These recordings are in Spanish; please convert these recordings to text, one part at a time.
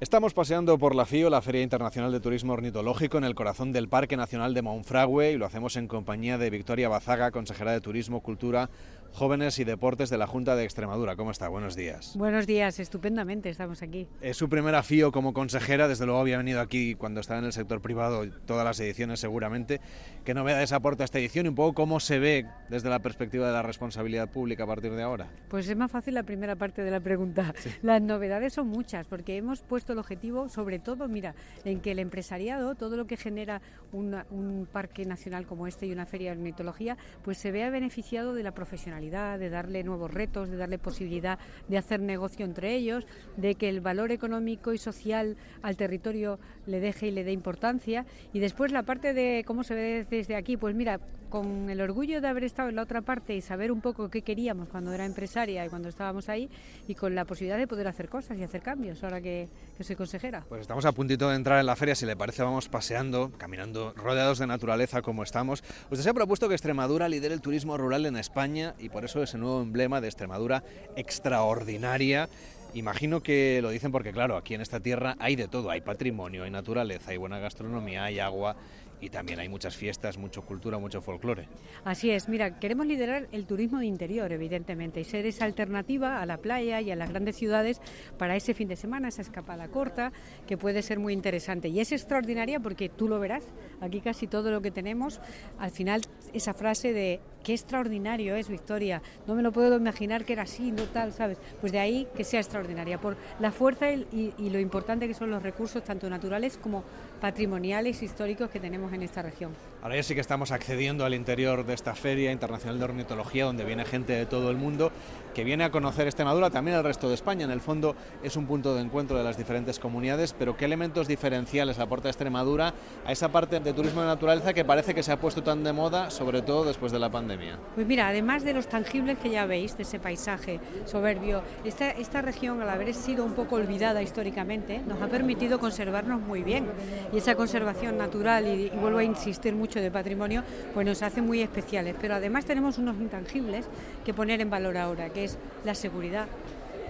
Estamos paseando por la FIO, la Feria Internacional de Turismo Ornitológico, en el corazón del Parque Nacional de Monfragüe y lo hacemos en compañía de Victoria Bazaga, consejera de Turismo, Cultura, Jóvenes y Deportes de la Junta de Extremadura. ¿Cómo está? Buenos días. Buenos días, estupendamente estamos aquí. Es su primera FIO como consejera, desde luego había venido aquí cuando estaba en el sector privado, todas las ediciones seguramente. ¿Qué novedades aporta esta edición y un poco cómo se ve desde la perspectiva de la responsabilidad pública a partir de ahora? Pues es más fácil la primera parte de la pregunta. Las novedades son muchas porque hemos puesto el objetivo, sobre todo, mira, en que el empresariado, todo lo que genera un parque nacional como este y una feria de ornitología, pues se vea beneficiado de la profesionalidad, de darle nuevos retos, de darle posibilidad de hacer negocio entre ellos, de que el valor económico y social al territorio le deje y le dé importancia. Y después la parte de cómo se ve desde aquí, pues mira, con el orgullo de haber estado en la otra parte y saber un poco qué queríamos cuando era empresaria y cuando estábamos ahí, y con la posibilidad de poder hacer cosas y hacer cambios ahora que, que soy consejera. Pues estamos a puntito de entrar en la feria, si le parece vamos paseando, caminando rodeados de naturaleza como estamos. Usted se ha propuesto que Extremadura lidere el turismo rural en España y por eso ese nuevo emblema de Extremadura extraordinaria Imagino que lo dicen porque, claro, aquí en esta tierra hay de todo, hay patrimonio, hay naturaleza, hay buena gastronomía, hay agua y también hay muchas fiestas, mucha cultura, mucho folclore. Así es, mira, queremos liderar el turismo de interior, evidentemente, y ser esa alternativa a la playa y a las grandes ciudades para ese fin de semana, esa escapada corta, que puede ser muy interesante. Y es extraordinaria porque tú lo verás, aquí casi todo lo que tenemos, al final esa frase de qué extraordinario es Victoria, no me lo puedo imaginar que era así, no tal, ¿sabes? Pues de ahí que sea extraordinaria, por la fuerza y, y lo importante que son los recursos, tanto naturales como patrimoniales, históricos que tenemos en esta región. Ahora ya sí que estamos accediendo al interior de esta Feria Internacional de Ornitología, donde viene gente de todo el mundo que viene a conocer Extremadura, también el resto de España. En el fondo es un punto de encuentro de las diferentes comunidades, pero ¿qué elementos diferenciales aporta Extremadura a esa parte de turismo de naturaleza que parece que se ha puesto tan de moda, sobre todo después de la pandemia? Pues mira, además de los tangibles que ya veis, de ese paisaje soberbio, esta, esta región, al haber sido un poco olvidada históricamente, nos ha permitido conservarnos muy bien. Y esa conservación natural, y vuelvo a insistir mucho de patrimonio, pues nos hace muy especiales. Pero además tenemos unos intangibles que poner en valor ahora, que es la seguridad,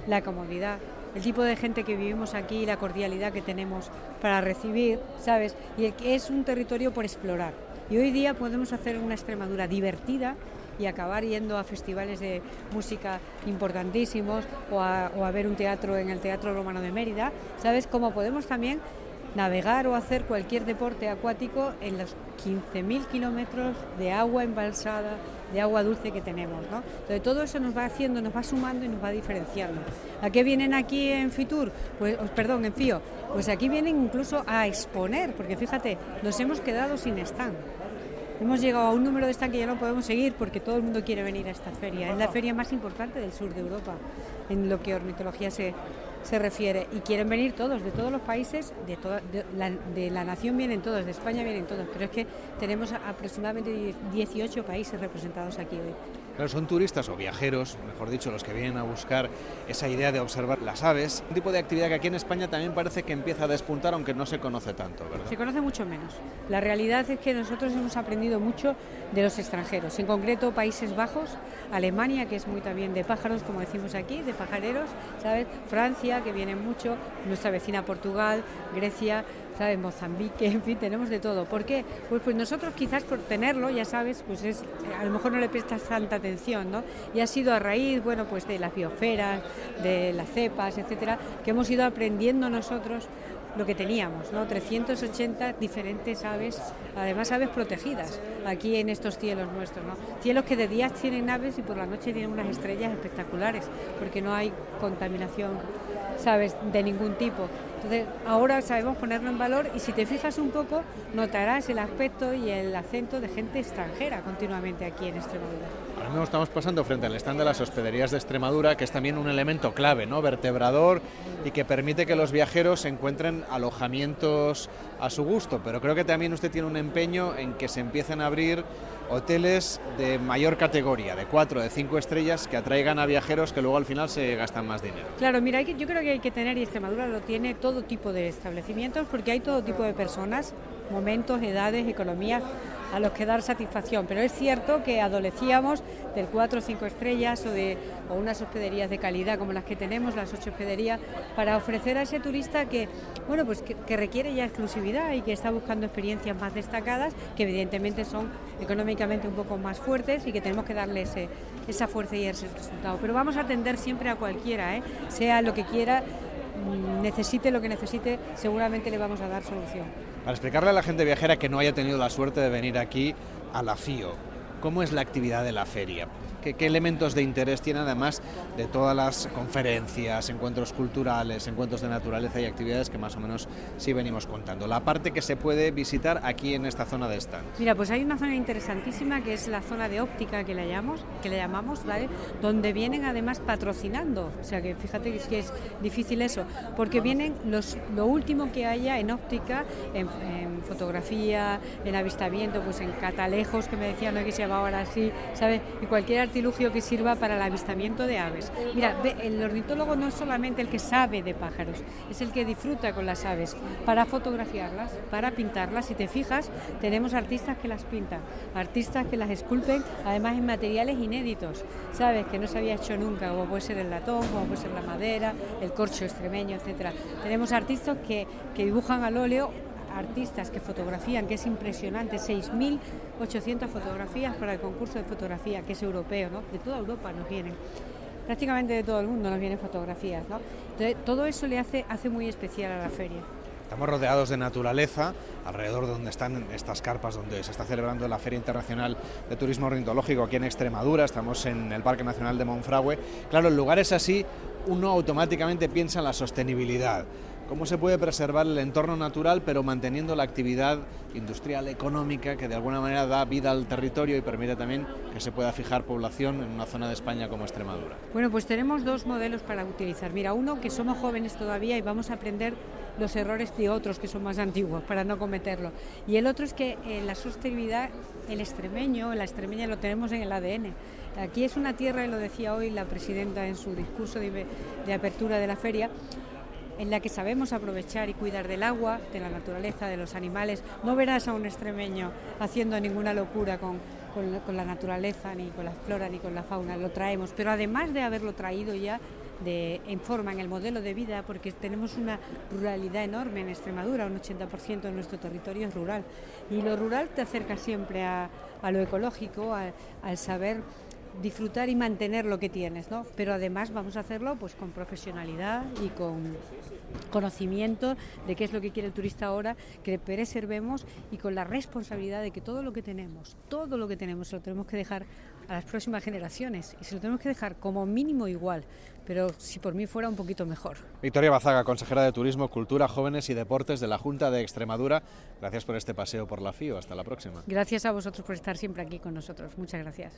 la comodidad, el tipo de gente que vivimos aquí, la cordialidad que tenemos para recibir, ¿sabes? Y el que es un territorio por explorar. Y hoy día podemos hacer una Extremadura divertida y acabar yendo a festivales de música importantísimos o a, o a ver un teatro en el Teatro Romano de Mérida, ¿sabes? Como podemos también navegar o hacer cualquier deporte acuático en los 15.000 kilómetros de agua embalsada, de agua dulce que tenemos. ¿no? Entonces todo eso nos va haciendo, nos va sumando y nos va diferenciando. ¿A qué vienen aquí en Fitur? Pues, perdón, en FIO. Pues aquí vienen incluso a exponer, porque fíjate, nos hemos quedado sin stand. Hemos llegado a un número de stand que ya no podemos seguir porque todo el mundo quiere venir a esta feria. Es la feria más importante del sur de Europa en lo que ornitología se, se refiere. Y quieren venir todos, de todos los países, de, toda, de, la, de, la, nación vienen todos, de España vienen todos, pero es que tenemos aproximadamente 18 países representados aquí hoy. Claro, son turistas o viajeros, mejor dicho, los que vienen a buscar esa idea de observar las aves. Un tipo de actividad que aquí en España también parece que empieza a despuntar, aunque no se conoce tanto, ¿verdad? Se conoce mucho menos. La realidad es que nosotros hemos aprendido mucho de los extranjeros, en concreto Países Bajos, Alemania, que es muy también de pájaros, como decimos aquí, de pajareros, ¿sabes? Francia, que viene mucho, nuestra vecina Portugal, Grecia, ¿sabes? Mozambique, en fin, tenemos de todo. ¿Por qué? Pues, pues nosotros quizás por tenerlo, ya sabes, pues es, a lo mejor no le prestas tanta atención, ¿no? Y ha sido a raíz, bueno, pues de las biosferas, de las cepas, etcétera, que hemos ido aprendiendo nosotros lo que teníamos, ¿no? 380 diferentes aves, además aves protegidas aquí en estos cielos nuestros, ¿no? Cielos que de día tienen aves y por la noche tienen unas estrellas espectaculares, porque no hay contaminación, ¿sabes?, de ningún tipo. Entonces, ahora sabemos ponerlo en valor y si te fijas un poco, notarás el aspecto y el acento de gente extranjera continuamente aquí en Extremadura. Mismo estamos pasando frente al stand de las hospederías de Extremadura, que es también un elemento clave, ¿no? Vertebrador y que permite que los viajeros encuentren alojamientos a su gusto. Pero creo que también usted tiene un empeño en que se empiecen a abrir hoteles de mayor categoría, de cuatro, de cinco estrellas, que atraigan a viajeros que luego al final se gastan más dinero. Claro, mira, yo creo que hay que tener, y Extremadura lo tiene, todo tipo de establecimientos, porque hay todo tipo de personas, momentos, edades, economías a los que dar satisfacción. Pero es cierto que adolecíamos del 4 o 5 estrellas o de unas hospederías de calidad como las que tenemos, las ocho hospederías, para ofrecer a ese turista que, bueno, pues que, requiere ya exclusividad y que está buscando experiencias más destacadas, que evidentemente son económicamente un poco más fuertes y que tenemos que darle esa fuerza y ese resultado. Pero vamos a atender siempre a cualquiera, ¿eh? sea lo que quiera, mm, necesite lo que necesite, seguramente le vamos a dar solución. Para explicarle a la gente viajera que no haya tenido la suerte de venir aquí a la FIO, ¿cómo es la actividad de la feria? ¿Qué, elementos de interés tiene además de todas las conferencias, encuentros culturales, encuentros de naturaleza y actividades que más o menos sí venimos contando? La parte que se puede visitar aquí en esta zona de stand. Mira, pues hay una zona interesantísima que es la zona de óptica que le llamamos, que. Donde vienen además patrocinando, o sea que fíjate que es, difícil eso, porque vienen los, lo último que haya en óptica, en, fotografía, en avistamiento, pues en catalejos que me decían ¿no? que se llamaba ahora así, ¿sabes? Y cualquier que sirva para el avistamiento de aves. Mira, el ornitólogo no es solamente el que sabe de pájaros, es el que disfruta con las aves, para fotografiarlas, para pintarlas. Si te fijas, tenemos artistas que las pintan, artistas que las esculpen, además en materiales inéditos, ¿sabes? Que no se había hecho nunca, como puede ser el latón, como puede ser la madera, el corcho extremeño, etcétera. Tenemos artistas que, que dibujan al óleo artistas que fotografían, que es impresionante, 6.800 fotografías para el concurso de fotografía, que es europeo, ¿no? De toda Europa nos vienen. Prácticamente de todo el mundo nos vienen fotografías, ¿no? Todo eso le hace, hace muy especial a la feria. Estamos rodeados de naturaleza, alrededor de donde están estas carpas, donde se está celebrando la Feria Internacional de Turismo Ornitológico aquí en Extremadura, estamos en el Parque Nacional de Monfragüe. Claro, en lugares así uno automáticamente piensa en la sostenibilidad cómo se puede preservar el entorno natural pero manteniendo la actividad industrial económica que de alguna manera da vida al territorio y permite también que se pueda fijar población en una zona de España como Extremadura. Bueno, pues tenemos dos modelos para utilizar. Mira, uno que somos jóvenes todavía y vamos a aprender los errores de otros que son más antiguos para no cometerlo. Y el otro es que eh, la sostenibilidad, el extremeño, la extremeña lo tenemos en el ADN. Aquí es una tierra, y lo decía hoy la presidenta en su discurso de apertura de la feria, en la que sabemos aprovechar y cuidar del agua, de la naturaleza, de los animales. No verás a un extremeño haciendo ninguna locura con, con, la naturaleza, ni con la flora, ni con la fauna, lo traemos. Pero además de haberlo traído ya de, en forma en el modelo de vida, porque tenemos una ruralidad enorme en Extremadura, un 80% de nuestro territorio es rural. Y lo rural te acerca siempre a, a lo ecológico, al saber disfrutar y mantener lo que tienes, ¿no? Pero además vamos a hacerlo pues con profesionalidad y con conocimiento de qué es lo que quiere el turista ahora, que preservemos y con la responsabilidad de que todo lo que tenemos, todo lo que tenemos, se lo tenemos que dejar a las próximas generaciones y se lo tenemos que dejar como mínimo igual, pero si por mí fuera un poquito mejor. Victoria Bazaga, consejera de Turismo, Cultura, Jóvenes y Deportes de la Junta de Extremadura, gracias por este paseo por la FIO. Hasta la próxima. Gracias a vosotros por estar siempre aquí con nosotros. Muchas gracias.